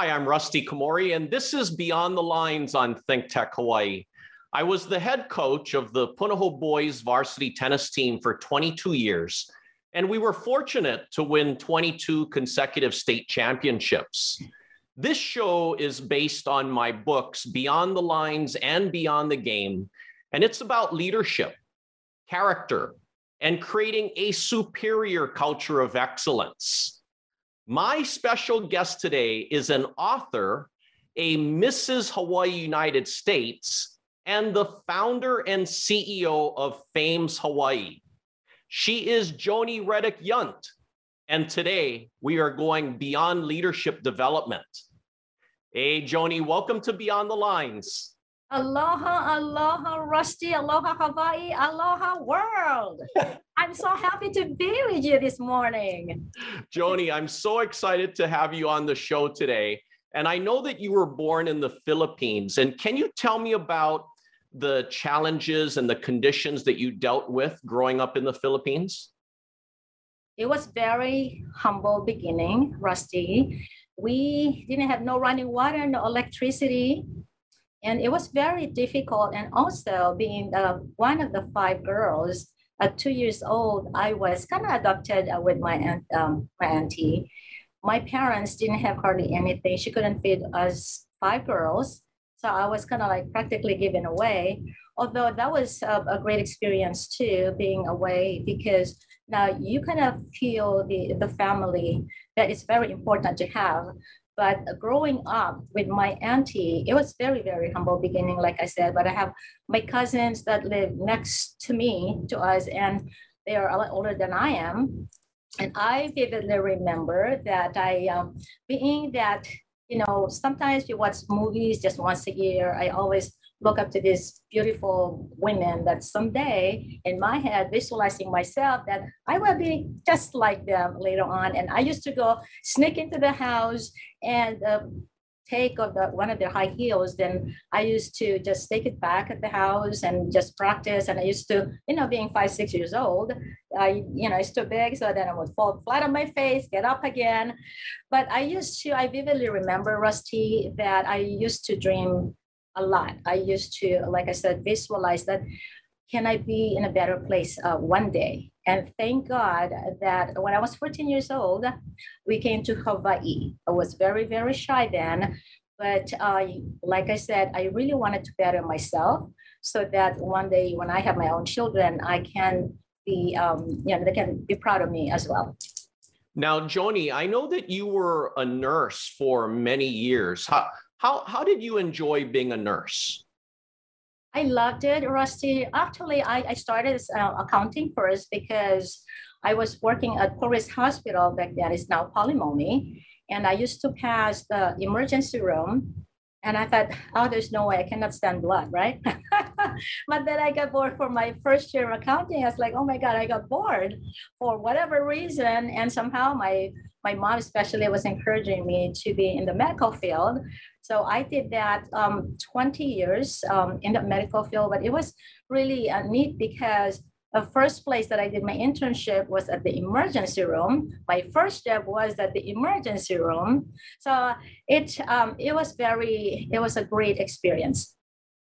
Hi, I'm Rusty Komori, and this is Beyond the Lines on Think Tech Hawaii. I was the head coach of the Punahou Boys varsity tennis team for 22 years, and we were fortunate to win 22 consecutive state championships. This show is based on my books, Beyond the Lines and Beyond the Game, and it's about leadership, character, and creating a superior culture of excellence. My special guest today is an author, a Mrs. Hawaii United States, and the founder and CEO of Fames Hawaii. She is Joni Reddick Yunt, and today we are going beyond leadership development. Hey, Joni, welcome to Beyond the Lines. Aloha, aloha, Rusty, aloha, Hawaii, aloha, world. I'm so happy to be with you this morning. Joni, I'm so excited to have you on the show today. And I know that you were born in the Philippines. And can you tell me about the challenges and the conditions that you dealt with growing up in the Philippines? It was very humble beginning, Rusty. We didn't have no running water, no electricity, and it was very difficult. And also, being uh, one of the five girls, at two years old, I was kind of adopted uh, with my aunt, um, my auntie. My parents didn't have hardly anything. She couldn't feed us five girls, so I was kind of like practically given away. Although that was a, a great experience too, being away because now you kind of feel the the family that is very important to have but growing up with my auntie, it was very, very humble beginning, like I said. But I have my cousins that live next to me, to us, and they are a lot older than I am. And I vividly remember that I, um, being that, you know, sometimes we watch movies just once a year. I always look up to these beautiful women that someday in my head visualizing myself that i will be just like them later on. And i used to go sneak into the house and uh, take of the one of their high heels. Then i used to just take it back at the house and just practice. And i used to you know being five six years old i you know it's too big so then i would fall flat on my face get up again. But i used to i vividly remember rusty that i used to dream a lot. I used to, like I said, visualize that can I be in a better place uh, one day? And thank God that when I was 14 years old, we came to Hawaii. I was very, very shy then. But uh, like I said, I really wanted to better myself so that one day when I have my own children, I can be, um, you know, they can be proud of me as well. Now, Joni, I know that you were a nurse for many years. How, how, how did you enjoy being a nurse? I loved it, Rusty. Actually, I, I started uh, accounting first because I was working at Forest Hospital back then. It's now Palimaune. And I used to pass the emergency room. And I thought, oh, there's no way I cannot stand blood, right? but then I got bored for my first year of accounting. I was like, oh my God, I got bored for whatever reason. And somehow my my mom especially was encouraging me to be in the medical field. So I did that um, 20 years um, in the medical field, but it was really uh, neat because the first place that I did my internship was at the emergency room. My first job was at the emergency room. So it um, it was very it was a great experience.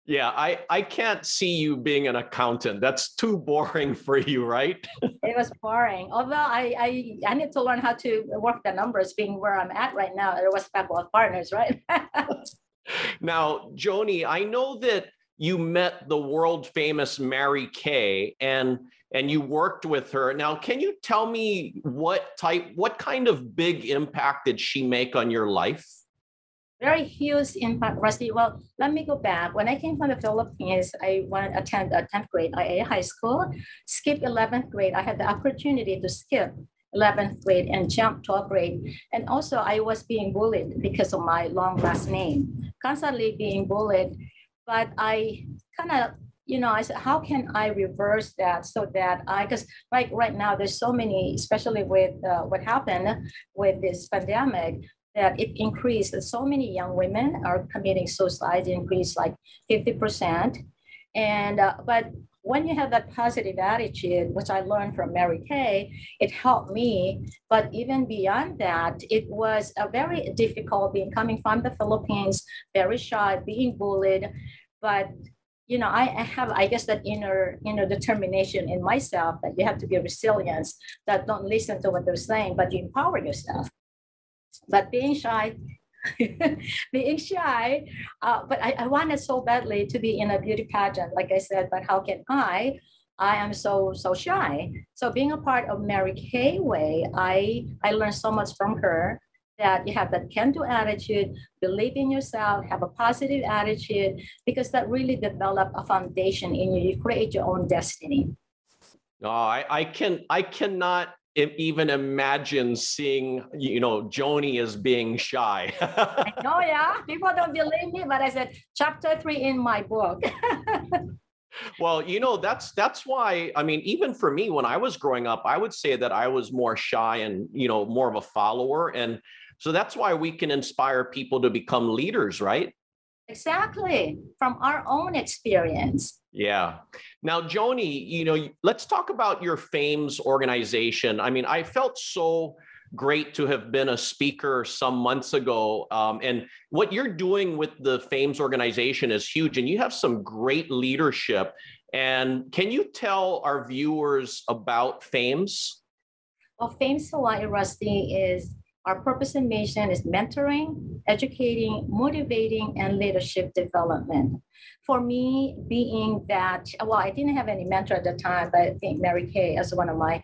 Yeah, I, I can't see you being an accountant. That's too boring for you, right? it was boring. Although I, I I need to learn how to work the numbers, being where I'm at right now. There was Backwell Partners, right? now, Joni, I know that you met the world famous Mary Kay and and you worked with her. Now, can you tell me what type, what kind of big impact did she make on your life? Very huge impact, Rusty. Well, let me go back. When I came from the Philippines, I went attend a 10th grade Aiea high school, skip 11th grade. I had the opportunity to skip 11th grade and jump 12th grade. And also I was being bullied because of my long last name, constantly being bullied. But I kind of you know, I said, how can I reverse that so that I, because like right now, there's so many, especially with uh, what happened with this pandemic, that it increased. So many young women are committing suicide, it increased like 50%. And, uh, but when you have that positive attitude, which I learned from Mary Kay, it helped me. But even beyond that, it was a very difficult being coming from the Philippines, very shy, being bullied. But you know, I, I have, I guess, that inner inner determination in myself that you have to be resilient, that don't listen to what they're saying, but you empower yourself. But being shy being shy, uh, but I, I wanted so badly to be in a beauty pageant, like I said, but how can I? I am so so shy. So being a part of Mary Kay Way, I I learned so much from her that you have that can-do attitude, believe in yourself, have a positive attitude, because that really develop a foundation in you. You create your own destiny. No, I, I can I cannot even imagine seeing you know joni as being shy. Oh yeah. People don't believe me but i said chapter three in my book. Well you know that's that's why i mean even for me when i was growing up i would say that i was more shy and you know more of a follower. And so that's why we can inspire people to become leaders right exactly from our own experience yeah. Now, Joni, you know, let's talk about your FAMES organization. I mean, I felt so great to have been a speaker some months ago. Um, and what you're doing with the FAMES organization is huge, and you have some great leadership. And can you tell our viewers about FAMES? Well, FAMES Hawaii Rusty is our purpose and mission is mentoring, educating, motivating, and leadership development. For me, being that, well, I didn't have any mentor at the time, but I think Mary Kay as one of my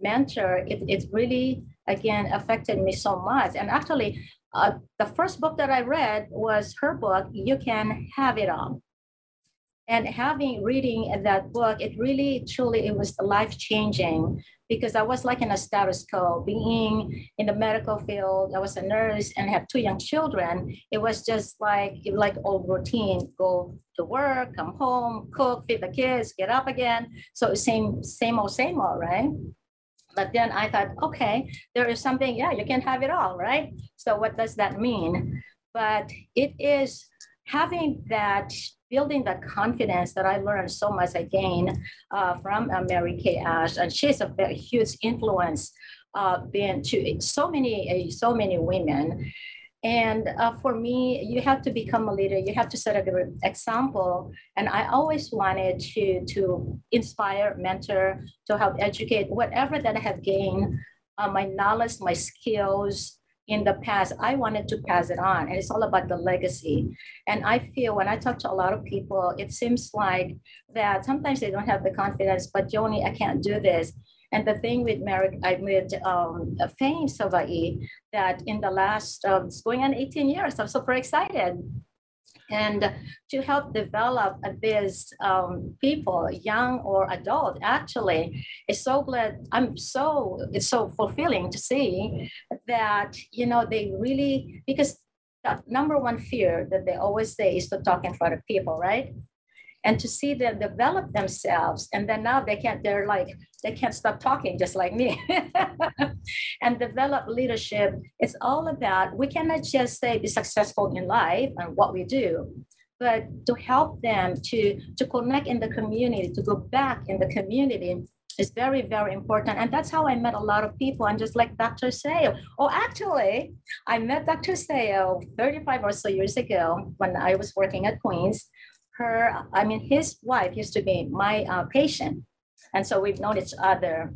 mentor, it, it really, again, affected me so much. And actually, uh, the first book that I read was her book, You Can Have It All and having reading that book it really truly it was life changing because i was like in a status quo being in the medical field. I was a nurse and have two young children. It was just like like old routine go to work come home cook feed the kids get up again. So same same old same old right? But then i thought okay there is something yeah you can have it all right? So what does that mean? But it is having that building that confidence that I learned so much again uh, from uh, Mary Kay Ash, and she's a very huge influence uh, being to so many uh, so many women. And uh, for me, you have to become a leader. You have to set a good example. And I always wanted to to inspire, mentor, to help educate whatever that I have gained, uh, my knowledge, my skills, in the past, I wanted to pass it on. And it's all about the legacy. And I feel when I talk to a lot of people, it seems like that sometimes they don't have the confidence, but Joni, I can't do this. And the thing with Merrick, I with um, FAMES Hawaii, that in the last, uh, it's going on 18 years, I'm super excited and to help develop these um, people, young or adult, actually, it's so glad. I'm so it's so fulfilling to see that you know they really because the number one fear that they always say is to talk in front of people, right? And to see them develop themselves and then now they can't they're like they can't stop talking just like me. And develop leadership it's all about we cannot just say be successful in life and what we do but to help them to to connect in the community to go back in the community is very very important. And that's how i met a lot of people. And just like dr Siu oh actually i met dr Siu 35 or so years ago when i was working at queens her, I mean, his wife used to be my uh, patient. And so we've known each other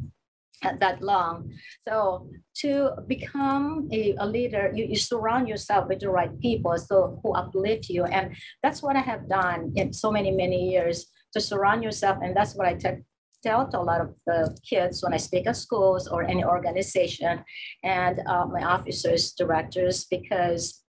that long. So to become a, a leader, you, you surround yourself with the right people so who uplift you. And that's what I have done in so many, many years to surround yourself. And that's what I te- tell to a lot of the kids when I speak at schools or any organization and uh, my officers, directors, because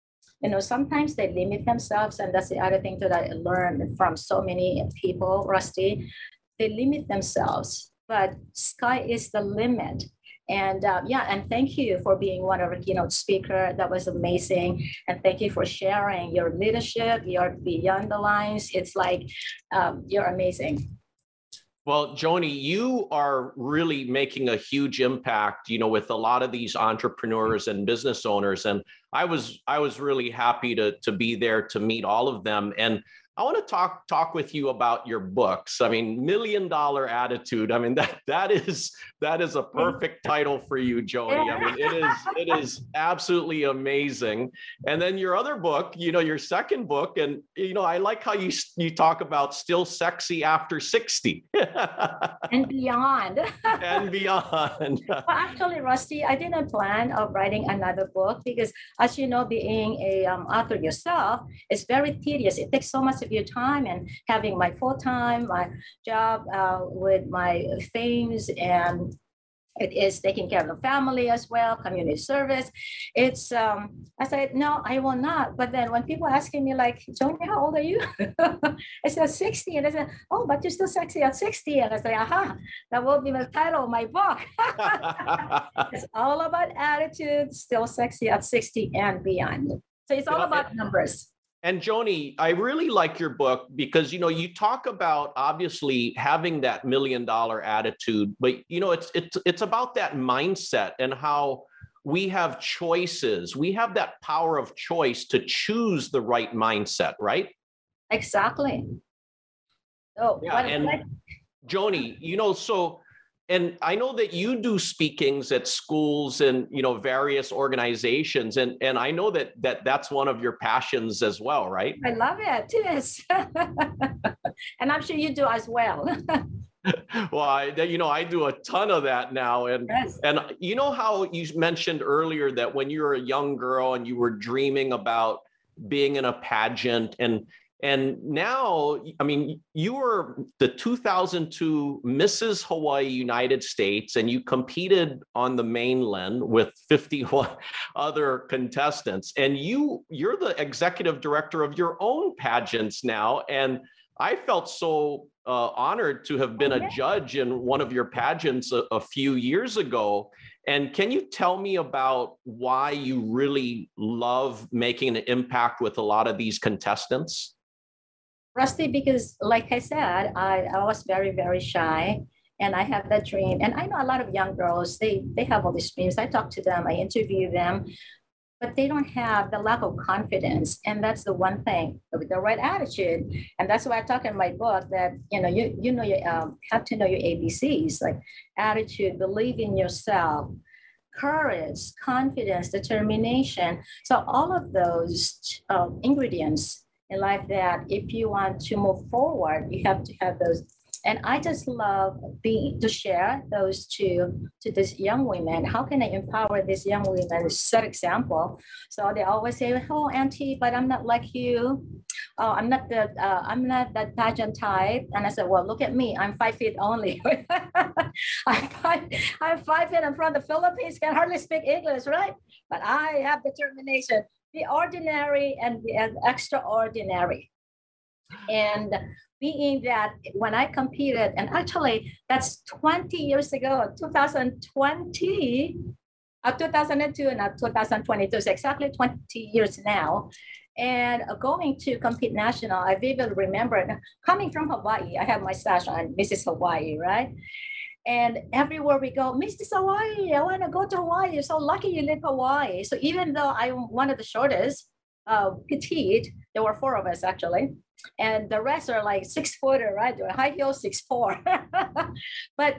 you know, sometimes they limit themselves, and that's the other thing that I learned from so many people, Rusty. They limit themselves, but sky is the limit. And uh, yeah, and thank you for being one of our keynote speaker. That was amazing. And thank you for sharing your leadership. You're beyond the lines. It's like um, you're amazing. Well, Joni, you are really making a huge impact, you know, with a lot of these entrepreneurs and business owners. And I was I was really happy to to be there to meet all of them. And I want to talk talk with you about your books. I mean, Million Dollar Attitude. I mean that that is that is a perfect title for you, Joni. I mean, it is it is absolutely amazing. And then your other book, you know, your second book, and you know, I like how you you talk about still sexy after sixty and beyond. and beyond. well, actually, Rusty, I didn't plan of writing another book because, as you know, being a um, author yourself, it's very tedious. It takes so much of your time and having my full-time my job uh, with my things and it is taking care of the family as well, community service. It's um, I said, no, I will not. But then when people asking me like, Joni, how old are you? I said 60. And I said, oh, but you're still sexy at 60. And I said, aha, that will be the title of my book. it's all about attitude, still sexy at 60 and beyond. So it's all about numbers. And Joni, I really like your book because you know you talk about obviously having that million dollar attitude, but you know it's it's it's about that mindset and how we have choices. We have that power of choice to choose the right mindset, right? Exactly. Oh, yeah, and Joni, you know, so and i know that you do speakings at schools and you know various organizations and and i know that that that's one of your passions as well right? I love it yes and i'm sure you do as well. Well I, you know i do a ton of that now and yes. and you know how you mentioned earlier that when you were a young girl and you were dreaming about being in a pageant and and now, I mean, you were the 2002 Mrs. Hawaii United States, and you competed on the mainland with 51 other contestants. And you, you're the executive director of your own pageants now. And I felt so uh, honored to have been a judge in one of your pageants a, a few years ago. And can you tell me about why you really love making an impact with a lot of these contestants? Rusty, because like I said, I, I was very, very shy and I have that dream. And I know a lot of young girls, they, they have all these dreams. I talk to them, I interview them, but they don't have the lack of confidence. And that's the one thing with the right attitude. And that's why I talk in my book that, you know, you, you know, you um, have to know your ABCs, like attitude, believe in yourself, courage, confidence, determination. So all of those uh, ingredients in life that if you want to move forward, you have to have those. And I just love being to share those to to these young women. How can I empower these young women? Set example. So they always say, "Oh, auntie, but I'm not like you. Oh, I'm not the uh, I'm not that pageant type." And I said, "Well, look at me. I'm five feet only. I'm five. I'm five feet. I'm from the Philippines. Can hardly speak English, right? But I have determination the ordinary and the extraordinary. And being that when I competed, and actually that's 20 years ago, 2020, uh, 2002 and uh, 2022, so exactly 20 years now. And going to compete national, I vividly remember coming from Hawaii. I have my sash on Mrs. Hawaii, right? And everywhere we go, Mrs. Hawaii, I want to go to Hawaii. You're so lucky you live Hawaii. So even though I'm one of the shortest, uh, petite, there were four of us actually. And the rest are like six footer, right? High heels, six four. but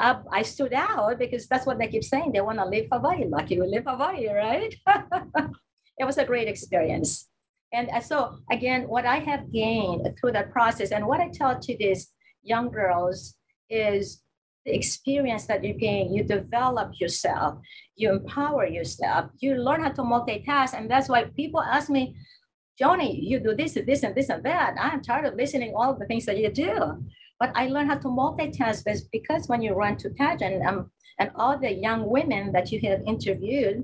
I, I stood out because that's what they keep saying. They want to live Hawaii. Lucky we live Hawaii, right? it was a great experience. And uh, so again, what I have gained through that process and what I tell to these young girls is the experience that you gain, you develop yourself, you empower yourself, you learn how to multitask. And that's why people ask me, Joni, you do this, this, and this, and that. I'm tired of listening all of the things that you do. But I learned how to multitask because when you run to pageant um, and all the young women that you have interviewed,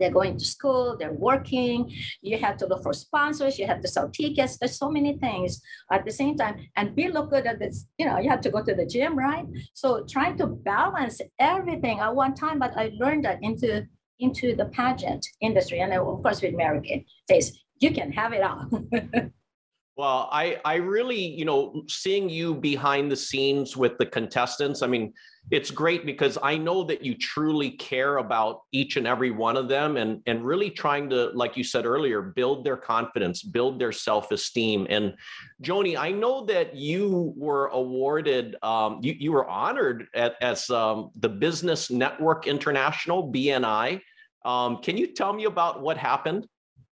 they're going to school, they're working, you have to look for sponsors, you have to sell tickets. There's so many things at the same time. And be look good at this, you know, you have to go to the gym, right? So trying to balance everything at one time, but I learned that into into the pageant industry. And of course with Mary Kay says, you can have it all. Well, I I really, you know, seeing you behind the scenes with the contestants, I mean, it's great because I know that you truly care about each and every one of them and and really trying to like you said earlier, build their confidence, build their self-esteem. And Joni, I know that you were awarded um, you you were honored at, as um, the Business Network International BNI. Um, can you tell me about what happened?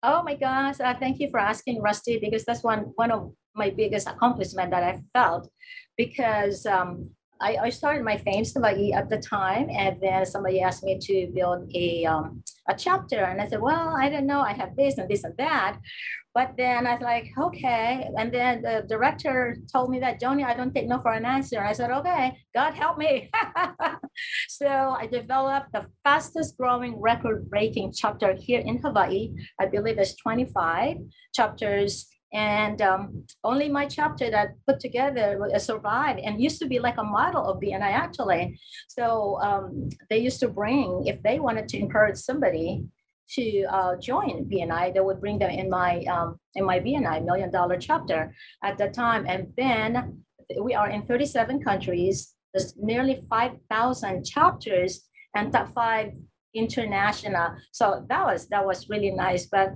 Oh my gosh, uh, thank you for asking, Rusty, because that's one, one of my biggest accomplishment that I felt because um, I, I, started my fame study at the time, and then somebody asked me to build a um, a chapter, and I said, "Well, I don't know. I have this and this and that." But then I was like, okay. And then the director told me that, Joni, I don't take no for an answer. I said, okay, God help me. so I developed the fastest growing record breaking chapter here in Hawaii. I believe it's 25 chapters and um, only my chapter that put together survived and used to be like a model of BNI actually. So um, they used to bring, if they wanted to encourage somebody to uh, join BNI, they would bring them in my um, in my BNI million dollar chapter at the time. And then we are in 37 countries. There's nearly 5,000 chapters and top five international. So that was that was really nice. But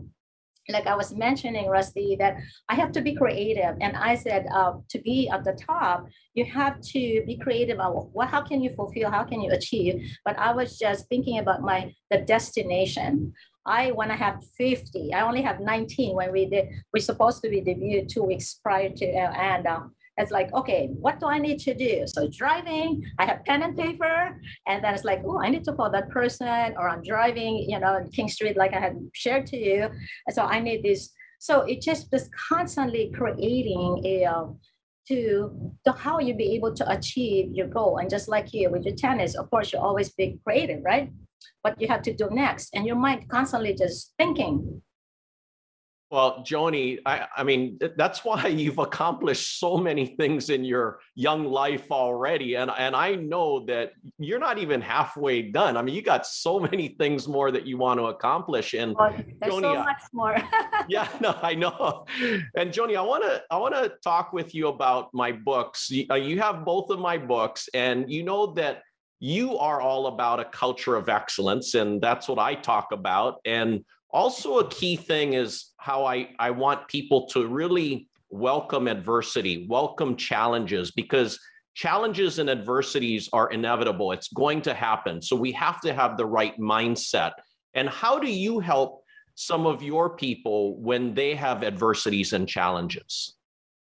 like I was mentioning, Rusty, that I have to be creative. And I said, uh, to be at the top, you have to be creative about what, how can you fulfill, how can you achieve? But I was just thinking about my the destination. I want to have 50. I only have 19 when we did. We're supposed to be debuted two weeks prior to, uh, and uh, it's like, okay, what do I need to do? So driving, I have pen and paper, and then it's like, oh, I need to call that person, or I'm driving, you know, King Street, like I had shared to you. And so I need this. So it just just constantly creating a uh, to, to how you be able to achieve your goal. And just like here with your tennis, of course, you always be creative, right? What you have to do next, and your mind constantly just thinking well, Joni, I, I, mean, that's why you've accomplished so many things in your young life already. And, and I know that you're not even halfway done. I mean, you got so many things more that you want to accomplish. And oh, there's Joni, so much more. yeah, no, I know. And Joni, I want to I want to talk with you about my books. You, uh, you have both of my books, and you know that you are all about a culture of excellence, and that's what I talk about. And also, a key thing is how I, I want people to really welcome adversity, welcome challenges, because challenges and adversities are inevitable. It's going to happen. So we have to have the right mindset. And how do you help some of your people when they have adversities and challenges?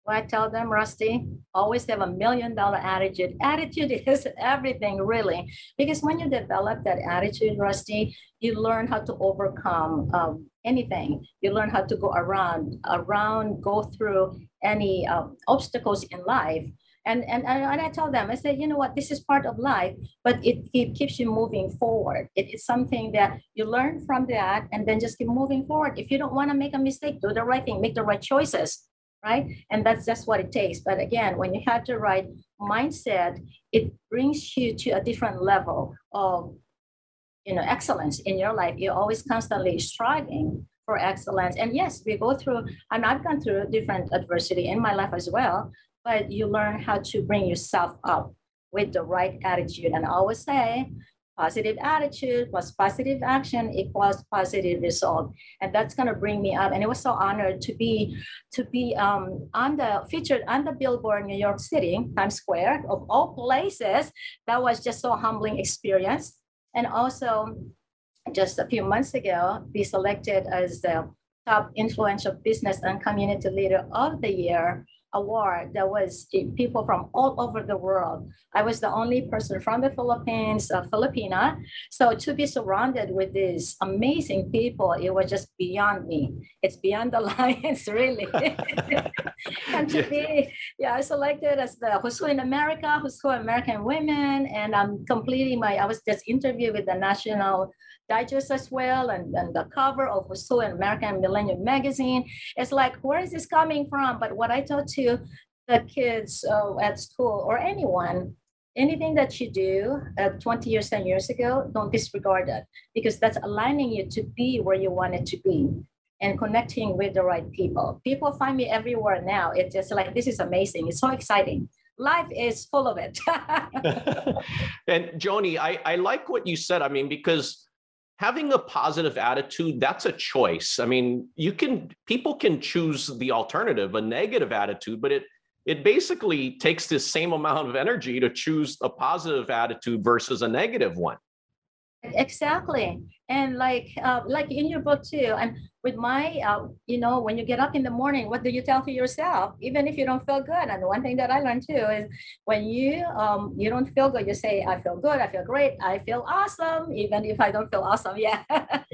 What I tell them, Rusty, always have a million dollar attitude. Attitude is everything, really. Because when you develop that attitude, Rusty, you learn how to overcome um, anything. You learn how to go around, around, go through any uh, obstacles in life. And, and, and I tell them, I say, you know what, this is part of life, but it, it keeps you moving forward. It is something that you learn from that and then just keep moving forward. If you don't want to make a mistake, do the right thing, make the right choices right? And that's just what it takes. But again, when you have the right mindset, it brings you to a different level of you know excellence in your life. You're always constantly striving for excellence. And yes, we go through, and I've gone through different adversity in my life as well, but you learn how to bring yourself up with the right attitude. And I always say, positive attitude plus positive action equals positive result. And that's going to bring me up. And it was so honored to be to be um, on the featured on the billboard new york city times square of all places. That was just so humbling experience. And also just a few months ago be selected as the top influential business and community leader of the year award that was people from all over the world. I was the only person from the Philippines, uh, Filipina. So to be surrounded with these amazing people, it was just beyond me. It's beyond the lines, really. and to be, yeah, selected as the Who's Who in America, Who's Who American Women, and I'm completing my, I was just interviewed with the National Digest as well, and then the cover of Who's and American Millennium Magazine. It's like, where is this coming from? But what I taught to the kids uh, at school or anyone, anything that you do uh, 20 years, 10 years ago, don't disregard that because that's aligning you to be where you wanted to be. and connecting with the right people. People find me everywhere now. It's just like, this is amazing. It's so exciting. Life is full of it. and Joni, I, I like what you said. I mean, because having a positive attitude, that's a choice. I mean, you can, people can choose the alternative, a negative attitude, but it, it basically takes the same amount of energy to choose a positive attitude versus a negative one. Exactly. And like uh, like in your book too, and with my, uh, you know, when you get up in the morning, what do you tell to yourself? Even if you don't feel good. And one thing that I learned too is when you um, you don't feel good, you say, I feel good, I feel great, I feel awesome, even if I don't feel awesome yet.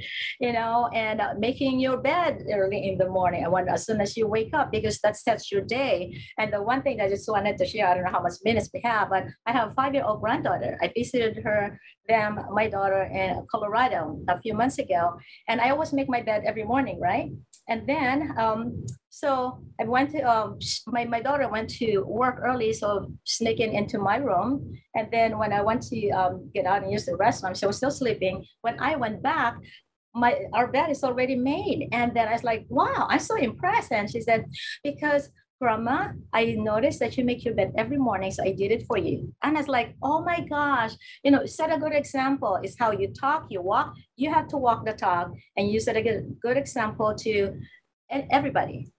you know, and uh, making your bed early in the morning, and when as soon as you wake up, because that sets your day. And the one thing I just wanted to share, I don't know how much minutes we have, but I have a five-year-old granddaughter. I visited her, them, my daughter in Colorado a few months ago, and I always make my bed every morning morning, right? And then, um, so I went to, um, my, my daughter went to work early, so sneaking into my room. And then when I went to um, get out and use the restroom, she was still sleeping. When I went back, my our bed is already made. And then I was like, wow, I'm so impressed. And she said, because Grandma, I noticed that you make your bed every morning, so I did it for you. And it's like, oh my gosh, you know, set a good example is how you talk, you walk, you have to walk the talk, and you set a good, good example to everybody.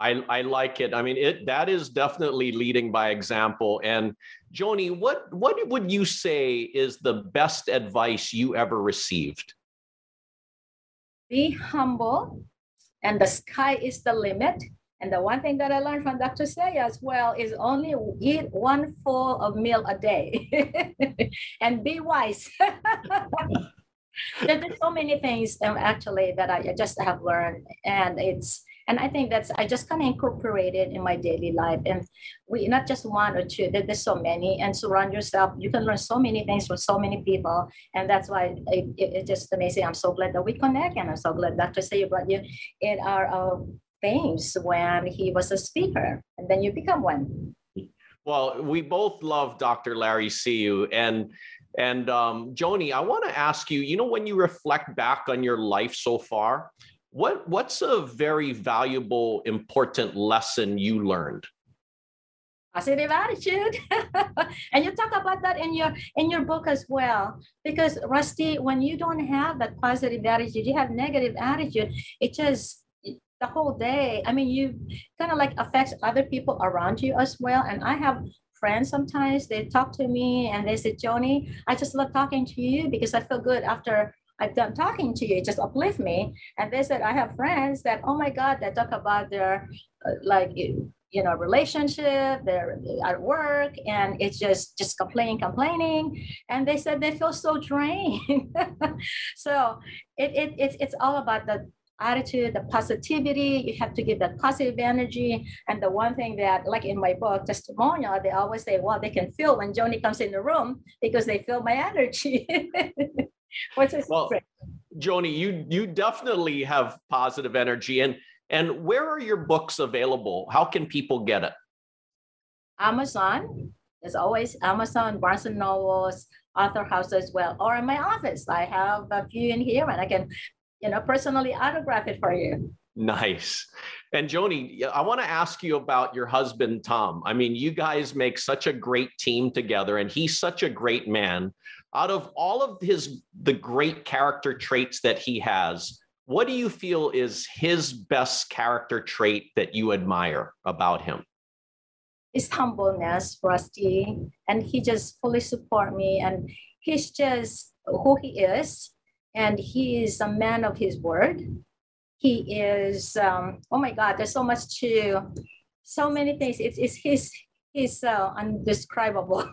I, I like it. I mean, it that is definitely leading by example. And Joni, what what would you say is the best advice you ever received? Be humble, and the sky is the limit and the one thing that I learned from Dr. Say as well is only eat one full of meal a day and be wise. There's so many things um, actually that I just have learned, and it's and I think that's I just kind of incorporated in my daily life. And we not just one or two. There's so many, and surround yourself. You can learn so many things from so many people, and that's why it, it, it's just amazing. I'm so glad that we connect, and I'm so glad Dr. Say brought you in our uh, things when he was a speaker, and then you become one. Well, we both love Dr. Larry Siu, and and um, Joni, I want to ask you. You know, when you reflect back on your life so far, what what's a very valuable, important lesson you learned? positive attitude and you talk about that in your in your book as well because rusty when you don't have that positive attitude you have negative attitude it just the whole day. I mean, you kind of like affects other people around you as well. And I have friends sometimes they talk to me and they say, Joni, I just love talking to you because I feel good after I've done talking to you. It just uplift me. And they said, I have friends that, oh my God, they talk about their uh, like, you know, relationship, they're at work, and it's just just complaining, complaining. And they said they feel so drained. so it, it, it's, it's all about the attitude, the positivity. You have to give that positive energy. And the one thing that, like in my book, testimonial, they always say, well, they can feel when Joni comes in the room because they feel my energy. What's your well, secret? Joni, you you definitely have positive energy. And and where are your books available? How can people get it? Amazon. There's always Amazon, Barnes and Nobles, Author House as well, or in my office. I have a few in here, and I can you know, personally autograph it for you. Nice. And Joni, I want to ask you about your husband, Tom. I mean, you guys make such a great team together, and he's such a great man. Out of all of his the great character traits that he has, what do you feel is his best character trait that you admire about him? His humbleness, Rusty, and he just fully support me, and he's just who he is and he is a man of his word. He is, um, oh my God, there's so much to, so many things. It's, it's his is uh, undescribable.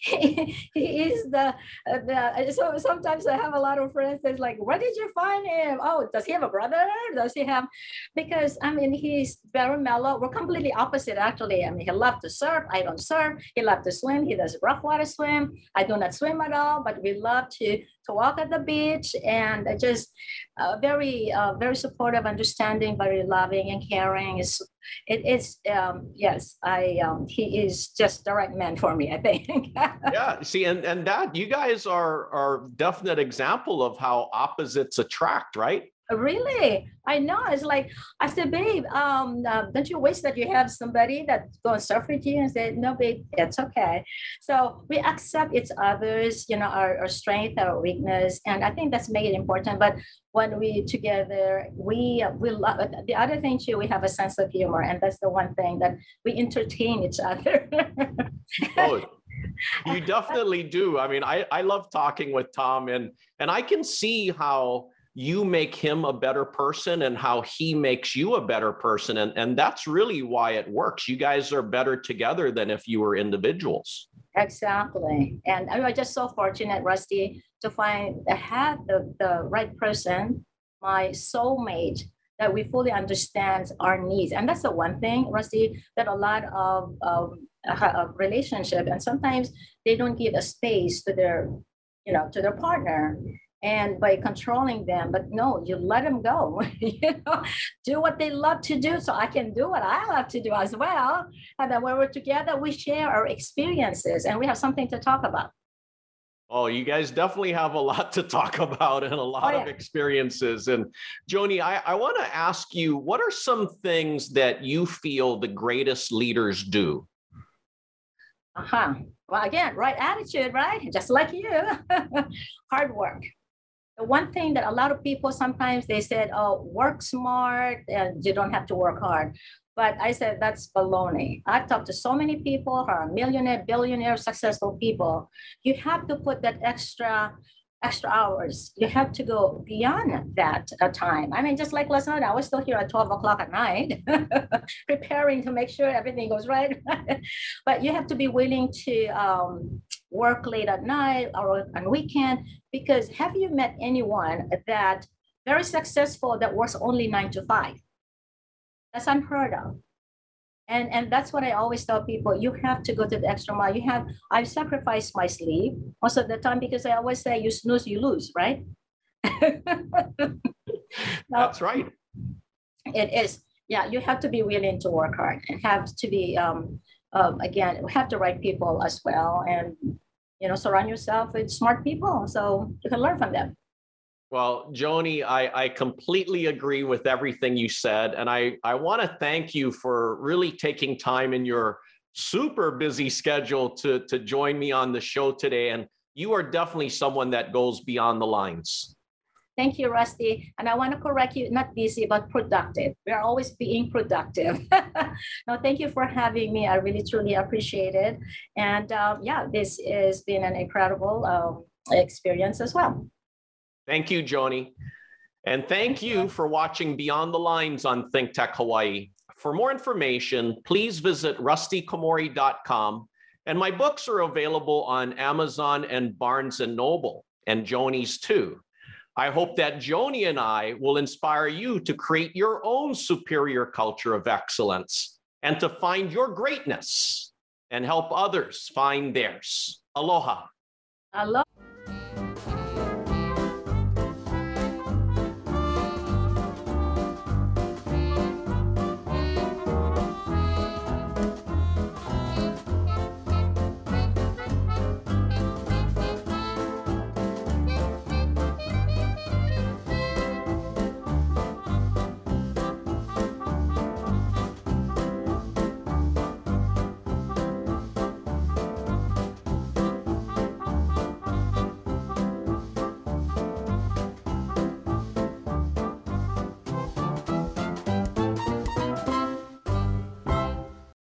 he, is the, the, so sometimes I have a lot of friends that's like, where did you find him? Oh, does he have a brother? Does he have, because I mean, he's very mellow. We're completely opposite actually. I mean, he loves to surf. I don't surf. He loves to swim. He does rough water swim. I do not swim at all, but we love to to walk at the beach and just uh, very uh, very supportive understanding very loving and caring. Is it is um, yes i um, he is just the right man for me i think. Yeah see and and that you guys are are definite example of how opposites attract right Really? I know. It's like I said, babe, um, uh, don't you wish that you have somebody that's going to surf with you? And said, no, babe, it's okay. So we accept each other's, you know, our, our strength, our weakness, and I think that's make it important. But when we together, we we love the other thing too. We have a sense of humor, and that's the one thing that we entertain each other. oh, you definitely do. I mean, I I love talking with Tom, and and I can see how you make him a better person and how he makes you a better person. And, and that's really why it works. You guys are better together than if you were individuals. Exactly. And I'm just so fortunate, Rusty, to find have the, the right person, my soulmate, that we fully understand our needs. And that's the one thing, Rusty, that a lot of, of, uh, of relationship and sometimes they don't give a space to their, you know, to their partner and by controlling them but no you let them go you know do what they love to do so i can do what i love to do as well and then when we're together we share our experiences and we have something to talk about Oh, you guys definitely have a lot to talk about and a lot oh, yeah. of experiences. And Joni, I, I want to ask you what are some things that you feel the greatest leaders do? Uh huh. Well, again, right attitude, right? Just like you. Hard work the one thing that a lot of people sometimes they said, oh, work smart and you don't have to work hard. But I said, that's baloney. I've talked to so many people who are millionaire, billionaire, successful people. You have to put that extra extra hours. You have to go beyond that uh, time. I mean, just like last night, I was still here at 12 o'clock at night, preparing to make sure everything goes right. but you have to be willing to um, work late at night or on weekend because have you met anyone that very successful that works only nine to five? That's unheard of. And, and that's what I always tell people. You have to go to the extra mile. You have, I've sacrificed my sleep most of the time because I always say you snooze, you lose, right? that's right. It is. Yeah, you have to be willing to work hard and have to be, um, um, again, have the right people as well. And, you know, surround yourself with smart people so you can learn from them. Well, Joni, I, I completely agree with everything you said. And I, I want to thank you for really taking time in your super busy schedule to, to join me on the show today. And you are definitely someone that goes beyond the lines. Thank you, Rusty. And I want to correct you, not busy, but productive. We are always being productive. no, thank you for having me. I really, truly appreciate it. And um, yeah, this has been an incredible um, experience as well. Thank you, Joni. And thank you for watching Beyond the Lines on Think Tech Hawaii. For more information, please visit rustykomori.com. And my books are available on Amazon and Barnes and Noble, and Joni's too. I hope that Joni and I will inspire you to create your own superior culture of excellence and to find your greatness and help others find theirs. Aloha. Aloha.